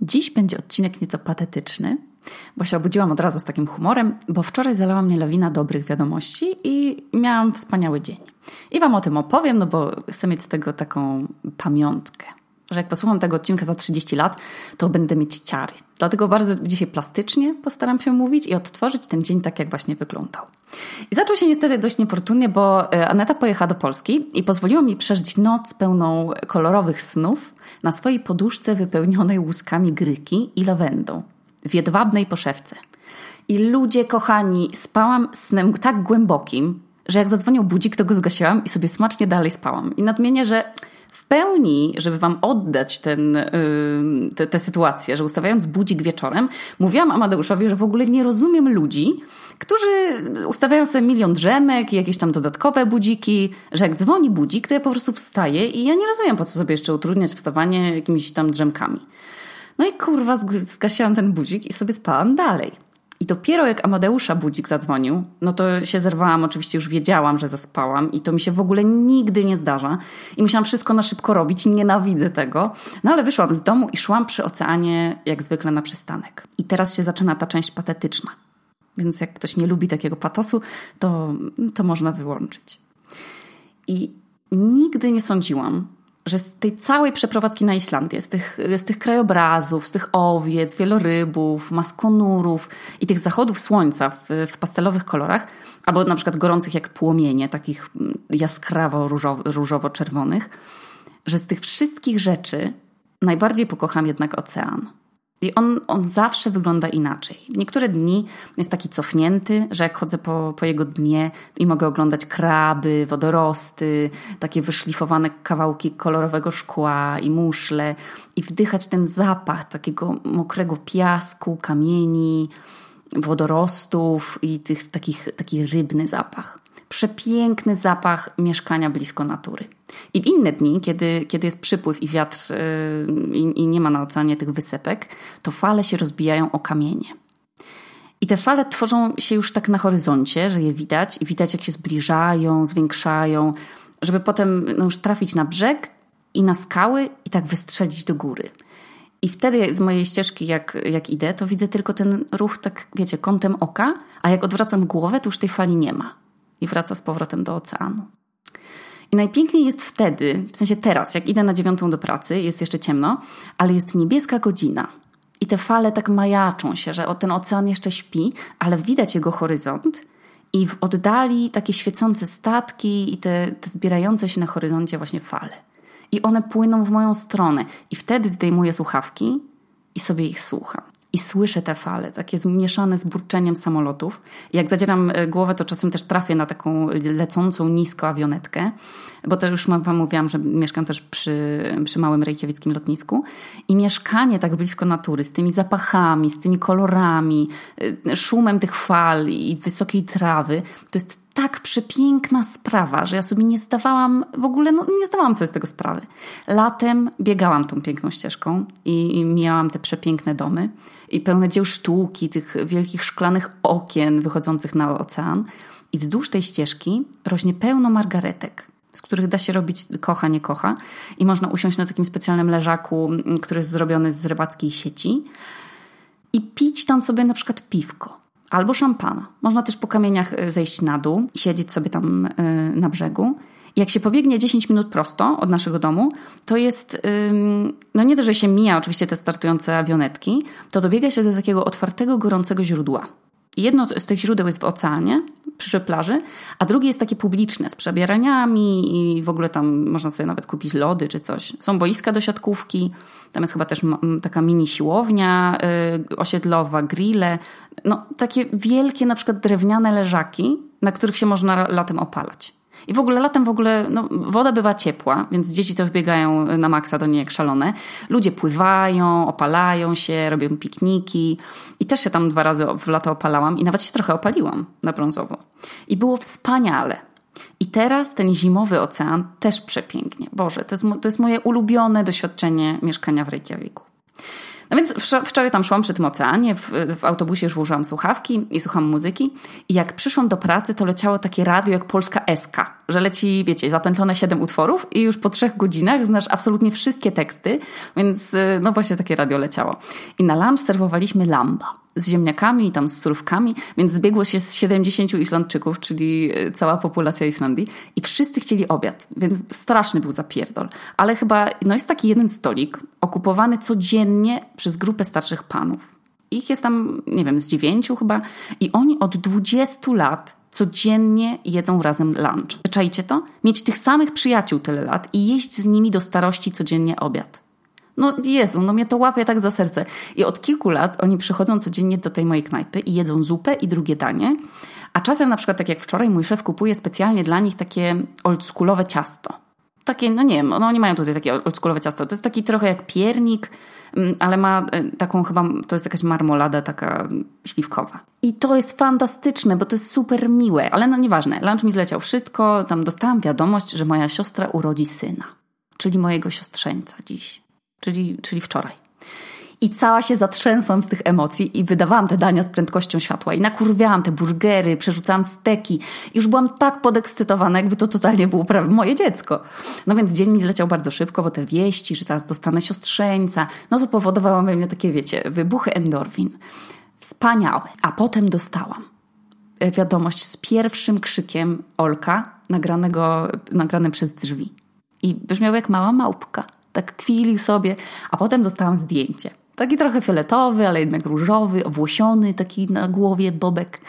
Dziś będzie odcinek nieco patetyczny, bo się obudziłam od razu z takim humorem, bo wczoraj zalała mnie lawina dobrych wiadomości i miałam wspaniały dzień. I Wam o tym opowiem, no bo chcę mieć z tego taką pamiątkę. Że jak posłucham tego odcinka za 30 lat, to będę mieć ciary. Dlatego bardzo dzisiaj plastycznie postaram się mówić i odtworzyć ten dzień tak, jak właśnie wyglądał. I zaczął się niestety dość niefortunnie, bo e, Aneta pojechała do Polski i pozwoliła mi przeżyć noc pełną kolorowych snów na swojej poduszce wypełnionej łuskami gryki i lawendą w jedwabnej poszewce. I ludzie kochani, spałam snem tak głębokim, że jak zadzwonił budzik, to go zgasiłam i sobie smacznie dalej spałam. I nadmienię, że pełni, żeby wam oddać ten, yy, te, te sytuacje, że ustawiając budzik wieczorem, mówiłam Amadeuszowi, że w ogóle nie rozumiem ludzi, którzy ustawiają sobie milion drzemek i jakieś tam dodatkowe budziki, że jak dzwoni budzik, to ja po prostu wstaję i ja nie rozumiem, po co sobie jeszcze utrudniać wstawanie jakimiś tam drzemkami. No i kurwa, zgasiłam ten budzik i sobie spałam dalej. I dopiero jak Amadeusza budzik zadzwonił, no to się zerwałam, oczywiście już wiedziałam, że zaspałam i to mi się w ogóle nigdy nie zdarza. I musiałam wszystko na szybko robić, nienawidzę tego. No ale wyszłam z domu i szłam przy oceanie jak zwykle na przystanek. I teraz się zaczyna ta część patetyczna. Więc jak ktoś nie lubi takiego patosu, to, to można wyłączyć. I nigdy nie sądziłam, że z tej całej przeprowadzki na Islandię, z tych, z tych krajobrazów, z tych owiec, wielorybów, maskonurów i tych zachodów słońca w, w pastelowych kolorach, albo na przykład gorących jak płomienie, takich jaskrawo różowo-czerwonych, że z tych wszystkich rzeczy najbardziej pokocham jednak ocean. I on, on zawsze wygląda inaczej. W niektóre dni jest taki cofnięty, że jak chodzę po, po jego dnie i mogę oglądać kraby, wodorosty, takie wyszlifowane kawałki kolorowego szkła i muszle i wdychać ten zapach takiego mokrego piasku, kamieni, wodorostów i tych, takich, taki rybny zapach przepiękny zapach mieszkania blisko natury. I w inne dni, kiedy, kiedy jest przypływ i wiatr yy, i nie ma na oceanie tych wysepek, to fale się rozbijają o kamienie. I te fale tworzą się już tak na horyzoncie, że je widać i widać jak się zbliżają, zwiększają, żeby potem no, już trafić na brzeg i na skały i tak wystrzelić do góry. I wtedy z mojej ścieżki, jak, jak idę, to widzę tylko ten ruch, tak wiecie, kątem oka, a jak odwracam głowę, to już tej fali nie ma i wraca z powrotem do oceanu. I najpiękniej jest wtedy, w sensie teraz, jak idę na dziewiątą do pracy, jest jeszcze ciemno, ale jest niebieska godzina. I te fale tak majaczą się, że ten ocean jeszcze śpi, ale widać jego horyzont i w oddali takie świecące statki i te, te zbierające się na horyzoncie właśnie fale. I one płyną w moją stronę. I wtedy zdejmuję słuchawki i sobie ich słucham i słyszę te fale, takie zmieszane z burczeniem samolotów. Jak zadzieram e, głowę, to czasem też trafię na taką lecącą nisko awionetkę, bo to już wam mówiłam, że mieszkam też przy, przy małym rejkiewickim lotnisku i mieszkanie tak blisko natury, z tymi zapachami, z tymi kolorami, e, szumem tych fal i wysokiej trawy, to jest tak przepiękna sprawa, że ja sobie nie zdawałam, w ogóle no, nie zdawałam sobie z tego sprawy. Latem biegałam tą piękną ścieżką i, i mijałam te przepiękne domy i pełne dzieł sztuki, tych wielkich szklanych okien wychodzących na ocean. I wzdłuż tej ścieżki rośnie pełno margaretek, z których da się robić kocha, nie kocha. I można usiąść na takim specjalnym leżaku, który jest zrobiony z rybackiej sieci i pić tam sobie na przykład piwko albo szampana. Można też po kamieniach e, zejść na dół i siedzieć sobie tam e, na brzegu. Jak się pobiegnie 10 minut prosto od naszego domu, to jest, no nie to, że się mija oczywiście te startujące awionetki, to dobiega się do takiego otwartego, gorącego źródła. Jedno z tych źródeł jest w oceanie, przy plaży, a drugie jest takie publiczne, z przebieraniami i w ogóle tam można sobie nawet kupić lody czy coś. Są boiska do siatkówki, tam jest chyba też taka mini siłownia yy, osiedlowa, grille. No, takie wielkie na przykład drewniane leżaki, na których się można latem opalać. I w ogóle latem w ogóle no, woda bywa ciepła, więc dzieci to wbiegają na maksa do niej jak szalone. Ludzie pływają, opalają się, robią pikniki. I też się tam dwa razy w lato opalałam i nawet się trochę opaliłam na brązowo. I było wspaniale. I teraz ten zimowy ocean też przepięknie. Boże, to jest, to jest moje ulubione doświadczenie mieszkania w Reykjaviku. No więc wczoraj tam szłam przy tym oceanie, w, w autobusie już włożyłam słuchawki i słucham muzyki i jak przyszłam do pracy, to leciało takie radio jak Polska SK, że leci, wiecie, zapętlone siedem utworów i już po trzech godzinach znasz absolutnie wszystkie teksty, więc y, no właśnie takie radio leciało. I na lunch serwowaliśmy lamba z ziemniakami tam z surówkami, więc zbiegło się z 70 Islandczyków, czyli y, cała populacja Islandii i wszyscy chcieli obiad, więc straszny był zapierdol. Ale chyba, no jest taki jeden stolik okupowany codziennie przez grupę starszych panów. Ich jest tam, nie wiem, z dziewięciu chyba i oni od 20 lat codziennie jedzą razem lunch. Czajcie to? Mieć tych samych przyjaciół tyle lat i jeść z nimi do starości codziennie obiad. No Jezu, no mnie to łapie tak za serce. I od kilku lat oni przychodzą codziennie do tej mojej knajpy i jedzą zupę i drugie danie. A czasem na przykład, tak jak wczoraj, mój szef kupuje specjalnie dla nich takie oldschoolowe ciasto. Takie, no nie wiem, no oni mają tutaj takie oldschoolowe ciasto. To jest taki trochę jak piernik, mm, ale ma e, taką chyba, to jest jakaś marmolada taka śliwkowa. I to jest fantastyczne, bo to jest super miłe, ale no nieważne. Lunch mi zleciał wszystko, tam dostałam wiadomość, że moja siostra urodzi syna, czyli mojego siostrzeńca dziś czyli, czyli wczoraj. I cała się zatrzęsłam z tych emocji i wydawałam te dania z prędkością światła. I nakurwiałam te burgery, przerzucałam steki. I już byłam tak podekscytowana, jakby to totalnie było prawie moje dziecko. No więc dzień mi zleciał bardzo szybko, bo te wieści, że teraz dostanę siostrzeńca, no to powodowało we mnie takie, wiecie, wybuchy endorfin. Wspaniałe. A potem dostałam e, wiadomość z pierwszym krzykiem Olka, nagranego, nagranym przez drzwi. I brzmiał jak mała małpka tak kwilił sobie, a potem dostałam zdjęcie. Taki trochę fioletowy, ale jednak różowy, owłosiony, taki na głowie bobek.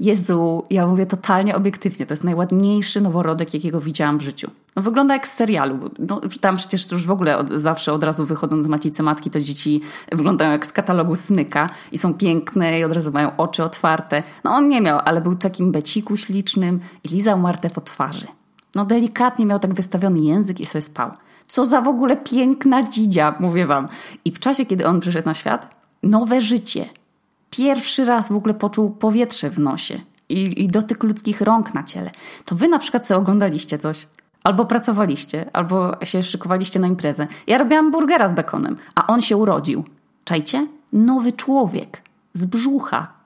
Jezu, ja mówię totalnie obiektywnie, to jest najładniejszy noworodek, jakiego widziałam w życiu. No, wygląda jak z serialu. No, tam przecież już w ogóle od, zawsze od razu wychodząc z macicy matki, to dzieci wyglądają jak z katalogu Smyka i są piękne i od razu mają oczy otwarte. No on nie miał, ale był takim beciku ślicznym i lizał Martę po twarzy. No delikatnie miał tak wystawiony język i sobie spał. Co za w ogóle piękna dzidzia, mówię wam. I w czasie, kiedy on przyszedł na świat, nowe życie. Pierwszy raz w ogóle poczuł powietrze w nosie i, i dotyk ludzkich rąk na ciele. To wy na przykład sobie oglądaliście coś, albo pracowaliście, albo się szykowaliście na imprezę. Ja robiłam burgera z bekonem, a on się urodził. Czajcie? Nowy człowiek. Z brzucha.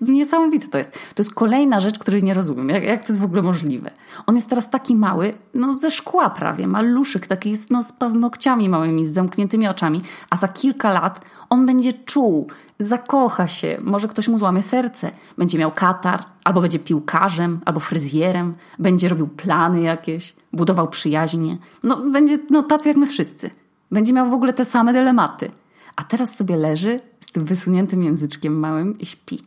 Niesamowite to jest. To jest kolejna rzecz, której nie rozumiem. Jak, jak to jest w ogóle możliwe? On jest teraz taki mały, no ze szkła prawie, maluszyk, taki no, z paznokciami małymi, z zamkniętymi oczami, a za kilka lat on będzie czuł, zakocha się, może ktoś mu złamie serce, będzie miał katar, albo będzie piłkarzem, albo fryzjerem, będzie robił plany jakieś, budował przyjaźnie. No będzie no, tacy jak my wszyscy. Będzie miał w ogóle te same dylematy. A teraz sobie leży z tym wysuniętym języczkiem małym i śpi.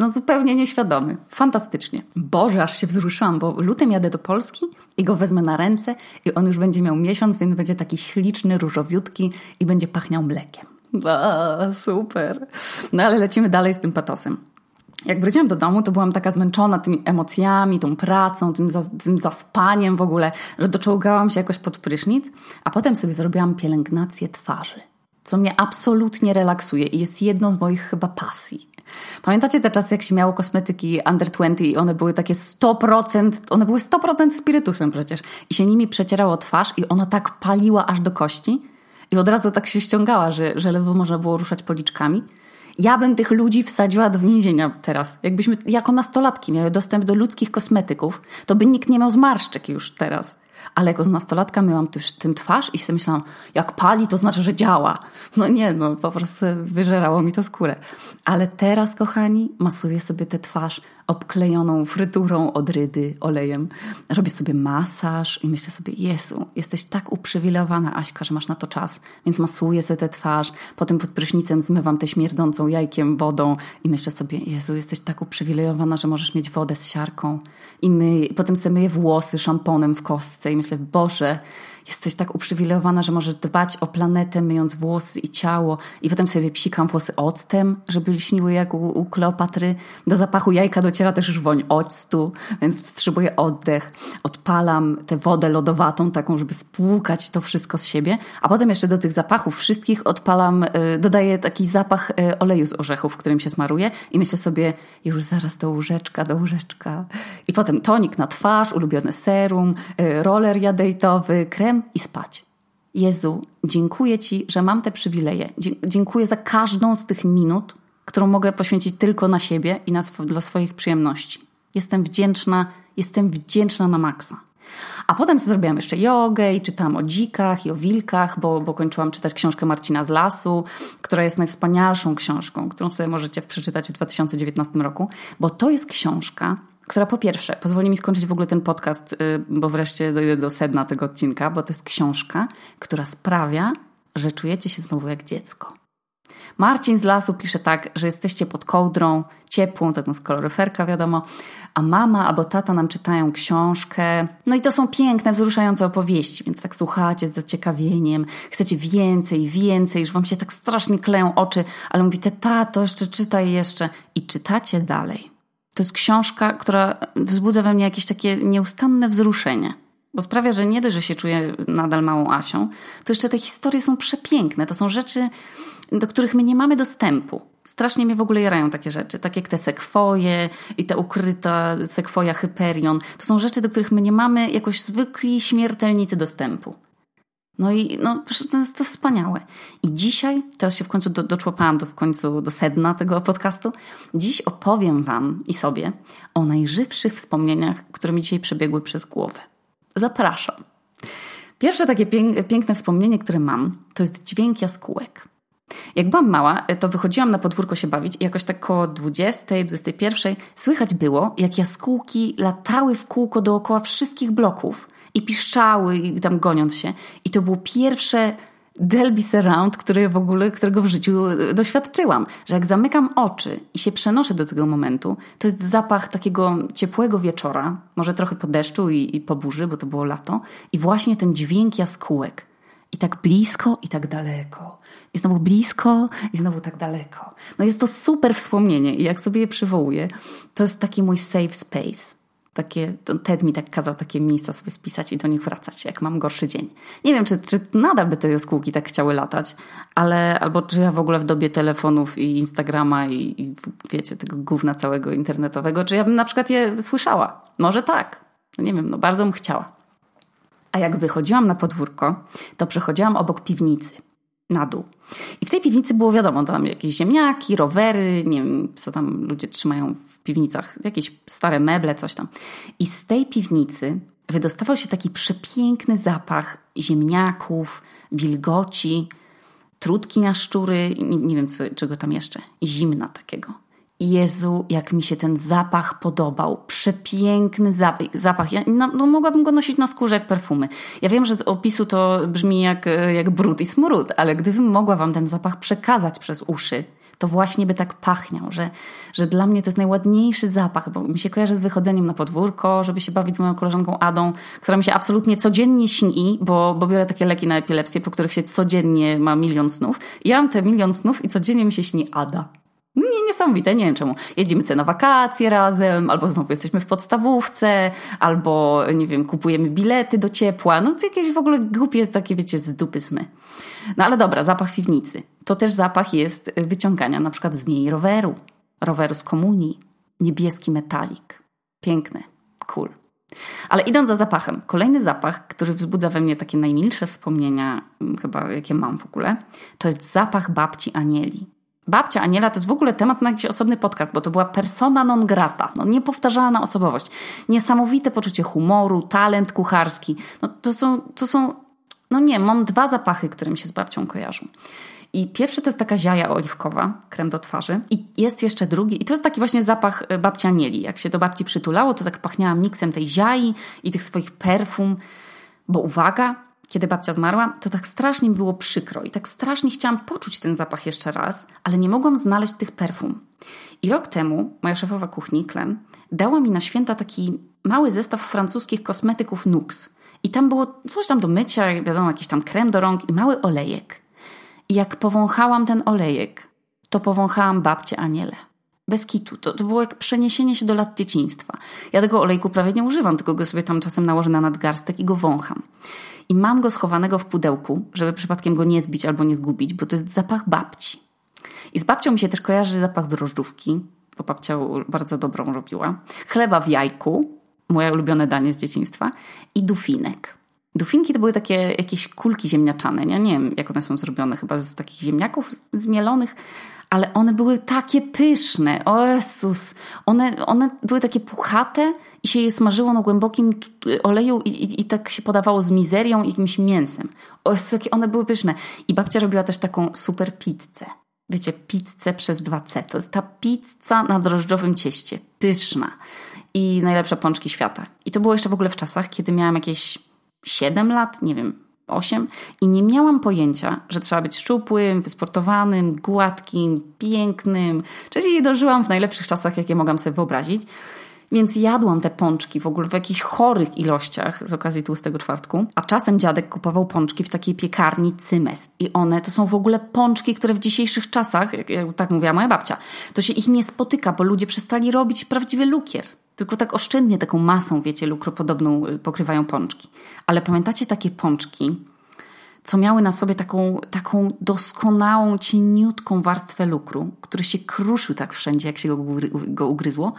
No zupełnie nieświadomy. Fantastycznie. Boże, aż się wzruszyłam, bo lutym jadę do Polski i go wezmę na ręce i on już będzie miał miesiąc, więc będzie taki śliczny, różowiutki i będzie pachniał mlekiem. A, super. No ale lecimy dalej z tym patosem. Jak wróciłam do domu, to byłam taka zmęczona tymi emocjami, tą pracą, tym, za, tym zaspaniem w ogóle, że doczołgałam się jakoś pod prysznic, a potem sobie zrobiłam pielęgnację twarzy co mnie absolutnie relaksuje i jest jedną z moich chyba pasji. Pamiętacie te czasy, jak się miało kosmetyki under 20 i one były takie 100%, one były 100% spirytusem przecież i się nimi przecierało twarz i ona tak paliła aż do kości i od razu tak się ściągała, że, że lewo można było ruszać policzkami. Ja bym tych ludzi wsadziła do więzienia teraz. Jakbyśmy jako nastolatki miały dostęp do ludzkich kosmetyków, to by nikt nie miał zmarszczek już teraz ale jako nastolatka myłam tym twarz i sobie myślałam, jak pali, to znaczy, że działa. No nie, no po prostu wyżerało mi to skórę. Ale teraz, kochani, masuję sobie tę twarz obklejoną fryturą od ryby, olejem. Robię sobie masaż i myślę sobie, Jezu, jesteś tak uprzywilejowana, Aśka, że masz na to czas. Więc masuję sobie tę twarz, potem pod prysznicem zmywam tę śmierdzącą jajkiem wodą i myślę sobie, Jezu, jesteś tak uprzywilejowana, że możesz mieć wodę z siarką. I my, potem sobie myję włosy szamponem w kostce i myślę, Boże, jesteś tak uprzywilejowana, że możesz dbać o planetę, myjąc włosy i ciało i potem sobie psikam włosy octem, żeby lśniły jak u, u Kleopatry. Do zapachu jajka dociera też już woń octu, więc wstrzymuję oddech, odpalam tę wodę lodowatą taką, żeby spłukać to wszystko z siebie, a potem jeszcze do tych zapachów wszystkich odpalam, y, dodaję taki zapach y, oleju z orzechów, którym się smaruję i myślę sobie, już zaraz do łóżeczka, do łóżeczka. I potem tonik na twarz, ulubione serum, y, roller jadejtowy, krem i spać. Jezu, dziękuję Ci, że mam te przywileje. Dziękuję za każdą z tych minut, którą mogę poświęcić tylko na siebie i na sw dla swoich przyjemności. Jestem wdzięczna, jestem wdzięczna na maksa. A potem zrobiłam jeszcze jogę i czytałam o dzikach i o wilkach, bo, bo kończyłam czytać książkę Marcina z Lasu, która jest najwspanialszą książką, którą sobie możecie przeczytać w 2019 roku, bo to jest książka, która po pierwsze pozwoli mi skończyć w ogóle ten podcast, y, bo wreszcie dojdę do sedna tego odcinka, bo to jest książka, która sprawia, że czujecie się znowu jak dziecko. Marcin z lasu pisze tak, że jesteście pod kołdrą, ciepłą, taką z koloryferka wiadomo, a mama albo tata nam czytają książkę. No i to są piękne, wzruszające opowieści, więc tak słuchacie z zaciekawieniem, chcecie więcej, więcej, już wam się tak strasznie kleją oczy, ale mówicie, tato, jeszcze czytaj jeszcze i czytacie dalej. To jest książka, która wzbudza we mnie jakieś takie nieustanne wzruszenie. Bo sprawia, że nie dość, że się czuję nadal małą Asią, to jeszcze te historie są przepiękne. To są rzeczy, do których my nie mamy dostępu. Strasznie mnie w ogóle jarają takie rzeczy, tak jak te sekwoje i ta ukryta sekwoja Hyperion. To są rzeczy, do których my nie mamy jakoś zwykli śmiertelnicy dostępu. No i no, to jest to wspaniałe. I dzisiaj, teraz się w końcu do, doczłapałam do, w końcu do sedna tego podcastu, dziś opowiem Wam i sobie o najżywszych wspomnieniach, które mi dzisiaj przebiegły przez głowę. Zapraszam. Pierwsze takie piękne wspomnienie, które mam, to jest dźwięk jaskółek. Jak byłam mała, to wychodziłam na podwórko się bawić i jakoś tak koło 20, 21 słychać było, jak jaskółki latały w kółko dookoła wszystkich bloków i piszczały i tam goniąc się. I to było pierwsze Delby Surround, które w ogóle, którego w życiu doświadczyłam. Że jak zamykam oczy i się przenoszę do tego momentu, to jest zapach takiego ciepłego wieczora, może trochę po deszczu i, i po burzy, bo to było lato, i właśnie ten dźwięk jaskółek. I tak blisko, i tak daleko. I znowu blisko, i znowu tak daleko. No jest to super wspomnienie i jak sobie je przywołuję, to jest taki mój safe space. Takie, Ted mi tak kazał takie miejsca sobie spisać i do nich wracać, jak mam gorszy dzień. Nie wiem, czy, czy nadal by te jaskółki tak chciały latać, ale albo czy ja w ogóle w dobie telefonów i Instagrama i, i wiecie, tego gówna całego internetowego, czy ja bym na przykład je słyszała. Może tak. No nie wiem, no bardzo bym chciała. A jak wychodziłam na podwórko, to przechodziłam obok piwnicy na dół. I w tej piwnicy było wiadomo, tam jakieś ziemniaki, rowery, nie wiem, co tam ludzie trzymają w piwnicach, jakieś stare meble, coś tam. I z tej piwnicy wydostawał się taki przepiękny zapach ziemniaków, wilgoci, trutki na szczury, nie, nie wiem co, czego tam jeszcze, zimna takiego. Jezu, jak mi się ten zapach podobał. Przepiękny zapach. zapach. Ja no, no, mogłabym go nosić na skórze jak perfumy. Ja wiem, że z opisu to brzmi jak, jak brud i smród, ale gdybym mogła wam ten zapach przekazać przez uszy, to właśnie by tak pachniał, że, że dla mnie to jest najładniejszy zapach, bo mi się kojarzy z wychodzeniem na podwórko, żeby się bawić z moją koleżanką Adą, która mi się absolutnie codziennie śni, bo, bo biorę takie leki na epilepsję, po których się codziennie ma milion snów. Ja mam te milion snów i codziennie mi się śni Ada. Nie, niesamowite, nie wiem czemu. Jeździmy sobie na wakacje razem, albo znowu jesteśmy w podstawówce, albo, nie wiem, kupujemy bilety do ciepła. No to jakieś w ogóle głupie takie, wiecie, z dupy sny. No ale dobra, zapach piwnicy. To też zapach jest wyciągania na przykład z niej roweru. Roweru z komunii. Niebieski metalik. Piękny. Cool. Ale idąc za zapachem, kolejny zapach, który wzbudza we mnie takie najmilsze wspomnienia, mm, chyba jakie mam w ogóle, to jest zapach babci Anieli. Babcia Aniela to jest w ogóle temat na jakiś osobny podcast, bo to była persona non grata, no, niepowtarzalna osobowość, niesamowite poczucie humoru, talent kucharski. No, to, są, to są, no nie, mam dwa zapachy, które mi się z babcią kojarzą. I pierwszy to jest taka ziaja oliwkowa, krem do twarzy. I jest jeszcze drugi, i to jest taki właśnie zapach e, babcia Anieli. Jak się do babci przytulało, to tak pachniała miksem tej ziai i tych swoich perfum. Bo uwaga, kiedy babcia zmarła, to tak strasznie było przykro i tak strasznie chciałam poczuć ten zapach jeszcze raz, ale nie mogłam znaleźć tych perfum. I rok temu moja szefowa kuchni, Klem, dała mi na święta taki mały zestaw francuskich kosmetyków Nux. I tam było coś tam do mycia, wiadomo, jakiś tam krem do rąk i mały olejek. I jak powąchałam ten olejek, to powąchałam babcię Aniele. Bez kitu. To, to było jak przeniesienie się do lat dzieciństwa. Ja tego olejku prawie nie używam, tylko go sobie tam czasem nałożę na nadgarstek i go wącham. I mam go schowanego w pudełku, żeby przypadkiem go nie zbić albo nie zgubić, bo to jest zapach babci. I z babcią mi się też kojarzy zapach drożdżówki, bo babcia bardzo dobrą robiła. Chleba w jajku, moje ulubione danie z dzieciństwa. I dufinek. Dufinki to były takie jakieś kulki ziemniaczane. Ja nie wiem, jak one są zrobione, chyba z takich ziemniaków zmielonych, ale one były takie pyszne. O Jezus! One, one były takie puchate i się je smażyło na głębokim oleju i, i, i tak się podawało z mizerią i jakimś mięsem. O Jezus, jakie one były pyszne. I babcia robiła też taką super pizzę. Wiecie, pizzę przez 2C. To jest ta pizza na drożdżowym cieście. Pyszna. I najlepsze pączki świata. I to było jeszcze w ogóle w czasach, kiedy miałam jakieś 7 lat, nie wiem, 8 i nie miałam pojęcia, że trzeba być szczupłym, wysportowanym, gładkim, pięknym. Czyli dożyłam w najlepszych czasach, jakie mogłam sobie wyobrazić. Więc jadłam te pączki w ogóle w jakichś chorych ilościach z okazji tłustego czwartku. A czasem dziadek kupował pączki w takiej piekarni Cymes. I one to są w ogóle pączki, które w dzisiejszych czasach, jak, jak tak mówiła moja babcia, to się ich nie spotyka, bo ludzie przestali robić prawdziwy lukier. Tylko tak oszczędnie taką masą, wiecie, lukropodobną y, pokrywają pączki. Ale pamiętacie takie pączki, co miały na sobie taką, taką doskonałą, cieniutką warstwę lukru, który się kruszył tak wszędzie, jak się go, go ugryzło.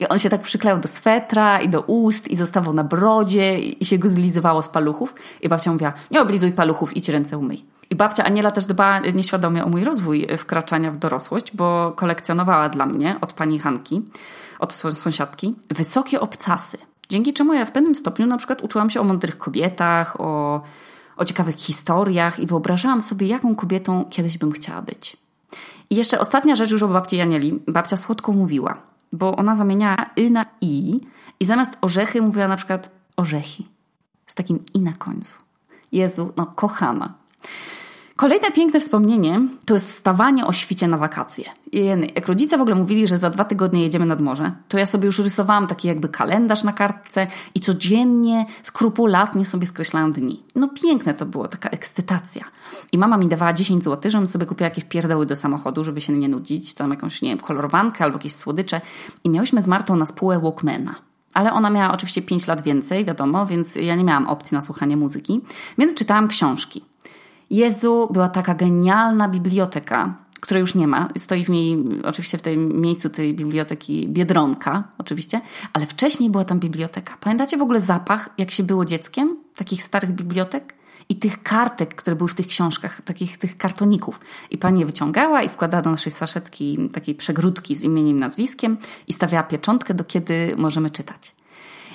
I on się tak przyklejał do swetra i do ust i zostawał na brodzie i się go zlizywało z paluchów. I babcia mówiła, nie oblizuj paluchów, idź ręce umyj. I babcia Aniela też dba nieświadomie o mój rozwój wkraczania w dorosłość, bo kolekcjonowała dla mnie od pani Hanki, od sąsiadki, wysokie obcasy. Dzięki czemu ja w pewnym stopniu na przykład uczyłam się o mądrych kobietach, o o ciekawych historiach i wyobrażałam sobie, jaką kobietą kiedyś bym chciała być. I jeszcze ostatnia rzecz już o babci Janieli. Babcia słodko mówiła, bo ona zamieniała y na i i zamiast orzechy mówiła na przykład orzechy. Z takim i na końcu. Jezu, no kochana. Kolejne piękne wspomnienie to jest wstawanie o świcie na wakacje. Jak rodzice w ogóle mówili, że za dwa tygodnie jedziemy nad morze, to ja sobie już rysowałam taki jakby kalendarz na kartce i codziennie, skrupulatnie sobie skreślałam dni. No piękne to było, taka ekscytacja. I mama mi dawała 10 zł, żebym sobie kupiła jakieś pierdoły do samochodu, żeby się nie nudzić, tam jakąś, nie wiem, kolorowankę albo jakieś słodycze. I miałyśmy z Martą na spółę Walkmana. Ale ona miała oczywiście 5 lat więcej, wiadomo, więc ja nie miałam opcji na słuchanie muzyki, więc czytałam książki. Jezu, była taka genialna biblioteka, której już nie ma. Stoi w niej, oczywiście w tym miejscu tej biblioteki Biedronka, oczywiście, ale wcześniej była tam biblioteka. Pamiętacie w ogóle zapach, jak się było dzieckiem, takich starych bibliotek? I tych kartek, które były w tych książkach, takich tych kartoników. I pani je wyciągała i wkładała do naszej saszetki takiej przegródki z imieniem, nazwiskiem i stawiała pieczątkę, do kiedy możemy czytać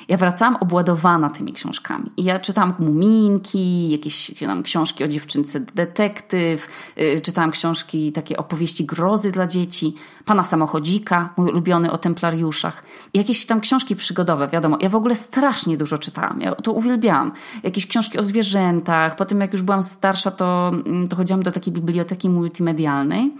ja wracałam obładowana tymi książkami. I ja czytałam muminki, jakieś tam książki o dziewczynce detektyw, yy, czytałam książki, takie opowieści grozy dla dzieci, pana samochodzika, mój ulubiony o templariuszach, I jakieś tam książki przygodowe, wiadomo. Ja w ogóle strasznie dużo czytałam, ja to uwielbiałam. Jakieś książki o zwierzętach, potem jak już byłam starsza, to, mm, to chodziłam do takiej biblioteki multimedialnej.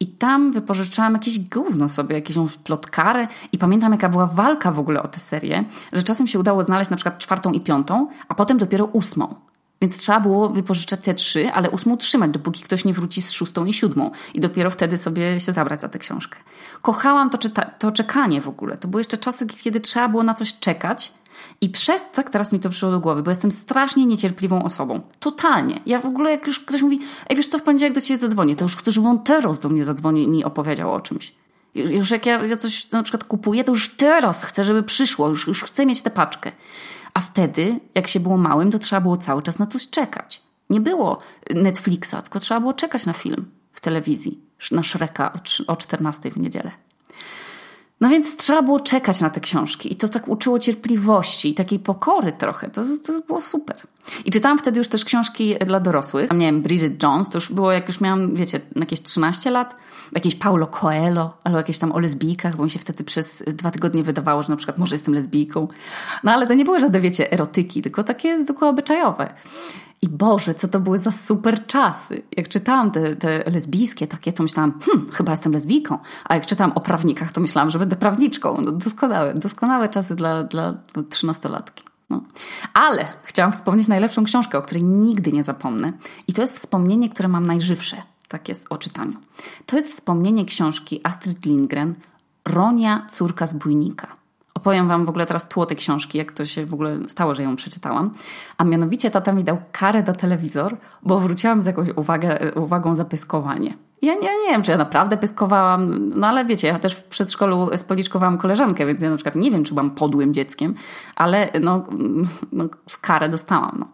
I tam wypożyczałam jakieś gówno sobie, jakąś plotkarę i pamiętam jaka była walka w ogóle o tę serię, że czasem się udało znaleźć na przykład czwartą i piątą, a potem dopiero ósmą. Więc trzeba było wypożyczać te trzy, ale ósmą trzymać, dopóki ktoś nie wróci z szóstą i siódmą. I dopiero wtedy sobie się zabrać za tę książkę. Kochałam to, czyta- to czekanie w ogóle. To były jeszcze czasy, kiedy trzeba było na coś czekać, i przez tak teraz mi to przyszło do głowy, bo jestem strasznie niecierpliwą osobą. Totalnie. Ja w ogóle jak już ktoś mówi, ej wiesz co, w poniedziałek do ciebie zadzwonię, to już chcę, żeby on teraz do mnie zadzwonił i mi opowiedział o czymś. Już jak ja, ja coś na przykład kupuję, to już teraz chcę, żeby przyszło, już, już chcę mieć tę paczkę. A wtedy, jak się było małym, to trzeba było cały czas na coś czekać. Nie było Netflixa, tylko trzeba było czekać na film w telewizji, na Shreka o 14 w niedzielę. No więc trzeba było czekać na te książki i to tak uczyło cierpliwości i takiej pokory trochę. To, to było super. I czytałam wtedy już też książki dla dorosłych. Tam, nie wiem, Bridget Jones, to już było jak już miałam, wiecie, jakieś 13 lat. Jakieś Paulo Coelho, albo jakieś tam o lesbijkach, bo mi się wtedy przez dwa tygodnie wydawało, że na przykład może jestem lesbijką. No ale to nie były żadne, wiecie, erotyki, tylko takie zwykłe obyczajowe. I Boże, co to były za super czasy. Jak czytałam te, te lesbijskie takie, to myślałam, hmm, chyba jestem lesbijką. A jak czytałam o prawnikach, to myślałam, że będę prawniczką. No, doskonałe, doskonałe czasy dla, dla trzynastolatki. No. Ale chciałam wspomnieć najlepszą książkę, o której nigdy nie zapomnę. I to jest wspomnienie, które mam najżywsze. Tak jest o czytaniu. To jest wspomnienie książki Astrid Lindgren Ronia, córka zbójnika opowiem Wam w ogóle teraz tło tej książki, jak to się w ogóle stało, że ją przeczytałam. A mianowicie tata mi dał karę do telewizor, bo wróciłam z jakąś uwagę, uwagą za pyskowanie. Ja nie, nie wiem, czy ja naprawdę pyskowałam, no ale wiecie, ja też w przedszkolu spoliczkowałam koleżankę, więc ja na przykład nie wiem, czy byłam podłym dzieckiem, ale no, no w karę dostałam. No.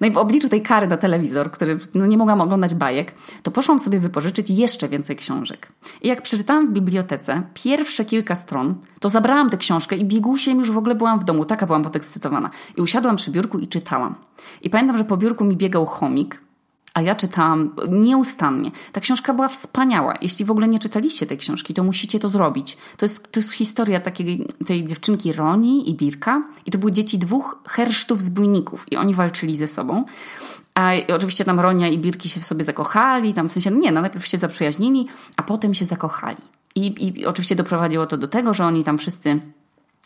No i w obliczu tej kary na telewizor, który no nie mogłam oglądać bajek, to poszłam sobie wypożyczyć jeszcze więcej książek. I jak przeczytałam w bibliotece pierwsze kilka stron, to zabrałam tę książkę i biegusiem już w ogóle byłam w domu. Taka byłam podekscytowana. I usiadłam przy biurku i czytałam. I pamiętam, że po biurku mi biegał chomik, a ja czytałam nieustannie. Ta książka była wspaniała. Jeśli w ogóle nie czytaliście tej książki, to musicie to zrobić. To jest, to jest historia takiej tej dziewczynki Roni i Birka. I to były dzieci dwóch hersztów zbójników. I oni walczyli ze sobą. A oczywiście tam Ronia i Birki się w sobie zakochali. Tam w sensie, nie, no najpierw się zaprzyjaźnili, a potem się zakochali. I, I oczywiście doprowadziło to do tego, że oni tam wszyscy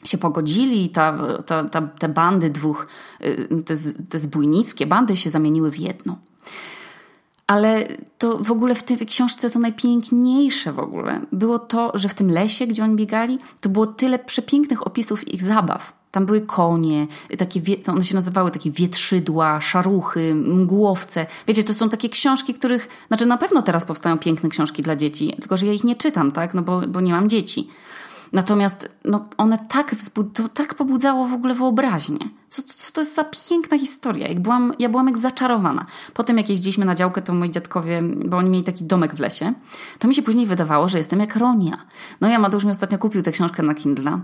się pogodzili ta, ta, ta, te bandy dwóch, y, te, te zbójnickie bandy się zamieniły w jedną. Ale to w ogóle w tej książce to najpiękniejsze w ogóle było to, że w tym lesie, gdzie oni biegali, to było tyle przepięknych opisów ich zabaw. Tam były konie, takie, one się nazywały takie wietrzydła, szaruchy, mgłowce. Wiecie, to są takie książki, których, znaczy na pewno teraz powstają piękne książki dla dzieci, tylko że ja ich nie czytam, tak, no bo, bo nie mam dzieci. Natomiast no, one tak, to tak pobudzało w ogóle wyobraźnię. Co, co to jest za piękna historia? Jak byłam, ja byłam jak zaczarowana. Potem jak jeździliśmy na działkę, to moi dziadkowie, bo oni mieli taki domek w lesie, to mi się później wydawało, że jestem jak Ronia. No ja Mateusz mi ostatnio kupił tę książkę na Kindle,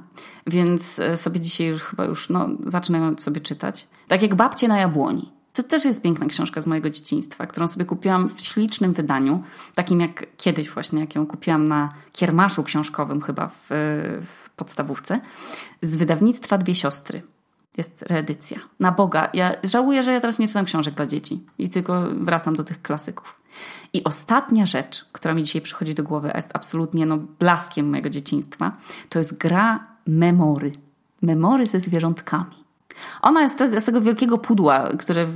więc e, sobie dzisiaj już chyba już no, zacznę ją sobie czytać. Tak jak Babcie na jabłoni. To też jest piękna książka z mojego dzieciństwa, którą sobie kupiłam w ślicznym wydaniu, takim jak kiedyś właśnie, jak ją kupiłam na kiermaszu książkowym chyba w, w podstawówce, z wydawnictwa Dwie Siostry. Jest reedycja. Na Boga. Ja żałuję, że ja teraz nie czytam książek dla dzieci i tylko wracam do tych klasyków. I ostatnia rzecz, która mi dzisiaj przychodzi do głowy, a jest absolutnie no, blaskiem mojego dzieciństwa, to jest gra Memory. Memory ze zwierzątkami. Ona jest z tego wielkiego pudła, które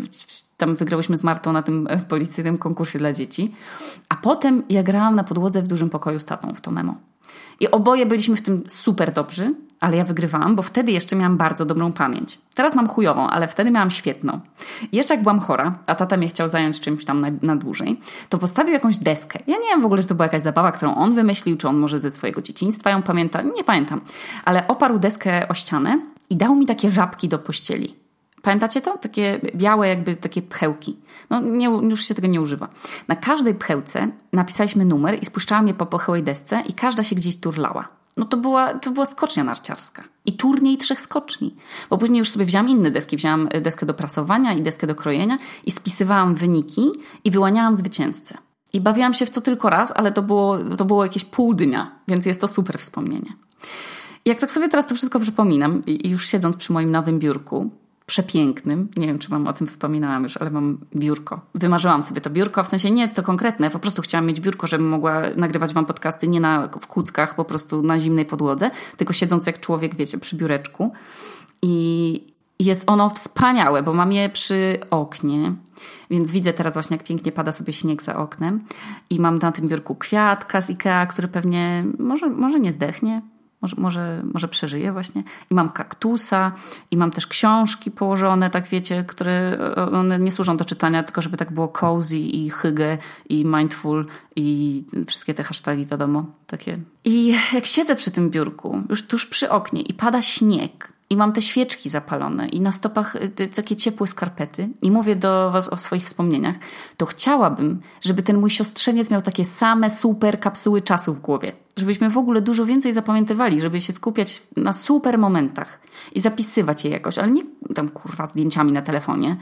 tam wygrałyśmy z Martą na tym policyjnym konkursie dla dzieci. A potem ja grałam na podłodze w dużym pokoju z tatą w to memo. I oboje byliśmy w tym super dobrzy, ale ja wygrywałam, bo wtedy jeszcze miałam bardzo dobrą pamięć. Teraz mam chujową, ale wtedy miałam świetną. I jeszcze jak byłam chora, a tata mnie chciał zająć czymś tam na, na dłużej, to postawił jakąś deskę. Ja nie wiem w ogóle, czy to była jakaś zabawa, którą on wymyślił, czy on może ze swojego dzieciństwa ją pamięta, nie pamiętam. Ale oparł deskę o ścianę i dał mi takie żabki do pościeli. Pamiętacie to? Takie białe, jakby takie pchełki. No, nie, już się tego nie używa. Na każdej pchełce napisaliśmy numer i spuszczałam je po pochyłej desce i każda się gdzieś turlała. No to była, to była skocznia narciarska. I turniej trzech skoczni. Bo później już sobie wziąłam inne deski. Wziąłam deskę do prasowania i deskę do krojenia i spisywałam wyniki i wyłaniałam zwycięzcę. I bawiłam się w to tylko raz, ale to było, to było jakieś pół dnia, więc jest to super wspomnienie. Jak tak sobie teraz to wszystko przypominam i już siedząc przy moim nowym biurku, przepięknym, nie wiem czy mam o tym wspominałam już, ale mam biurko. Wymarzyłam sobie to biurko, w sensie nie to konkretne, po prostu chciałam mieć biurko, żebym mogła nagrywać wam podcasty nie na, w kuckach, po prostu na zimnej podłodze, tylko siedząc jak człowiek, wiecie, przy biureczku. I jest ono wspaniałe, bo mam je przy oknie, więc widzę teraz właśnie, jak pięknie pada sobie śnieg za oknem. I mam na tym biurku kwiatka z Ikea, który pewnie może, może nie zdechnie, może, może, może przeżyję właśnie. I mam kaktusa, i mam też książki położone, tak wiecie, które one nie służą do czytania, tylko żeby tak było cozy i hygge i mindful i wszystkie te hasztagi, wiadomo, takie. I jak siedzę przy tym biurku, już tuż przy oknie i pada śnieg, i mam te świeczki zapalone i na stopach y, takie ciepłe skarpety i mówię do Was o swoich wspomnieniach, to chciałabym, żeby ten mój siostrzeniec miał takie same super kapsuły czasu w głowie żebyśmy w ogóle dużo więcej zapamiętywali, żeby się skupiać na super momentach i zapisywać je jakoś, ale nie tam kurwa zdjęciami na telefonie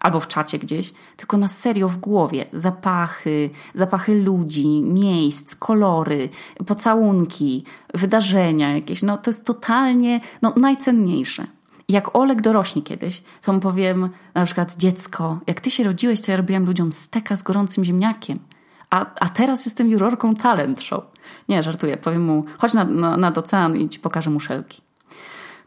albo w czacie gdzieś, tylko na serio w głowie. Zapachy, zapachy ludzi, miejsc, kolory, pocałunki, wydarzenia jakieś. No to jest totalnie no, najcenniejsze. Jak Olek dorośnie kiedyś, to mu powiem na przykład dziecko, jak ty się rodziłeś, to ja robiłam ludziom steka z gorącym ziemniakiem. A, a teraz jestem jurorką talent show. Nie, żartuję. Powiem mu, chodź na, na, nad ocean i ci pokażę muszelki.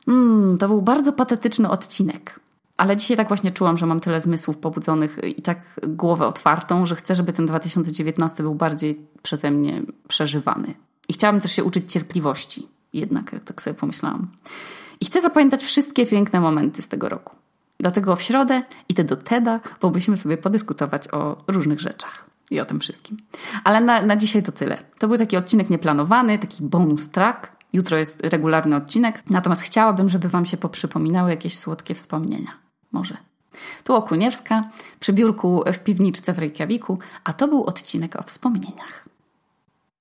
Mm, to był bardzo patetyczny odcinek. Ale dzisiaj tak właśnie czułam, że mam tyle zmysłów pobudzonych i tak głowę otwartą, że chcę, żeby ten 2019 był bardziej przeze mnie przeżywany. I chciałabym też się uczyć cierpliwości, jednak, jak tak sobie pomyślałam. I chcę zapamiętać wszystkie piękne momenty z tego roku. Dlatego w środę idę do TEDa, bo musimy sobie podyskutować o różnych rzeczach i o tym wszystkim. Ale na, na dzisiaj to tyle. To był taki odcinek nieplanowany, taki bonus track. Jutro jest regularny odcinek, natomiast chciałabym, żeby Wam się poprzypominały jakieś słodkie wspomnienia. Może. Tu Okuniewska przy biurku w piwniczce w Reykjaviku, a to był odcinek o wspomnieniach.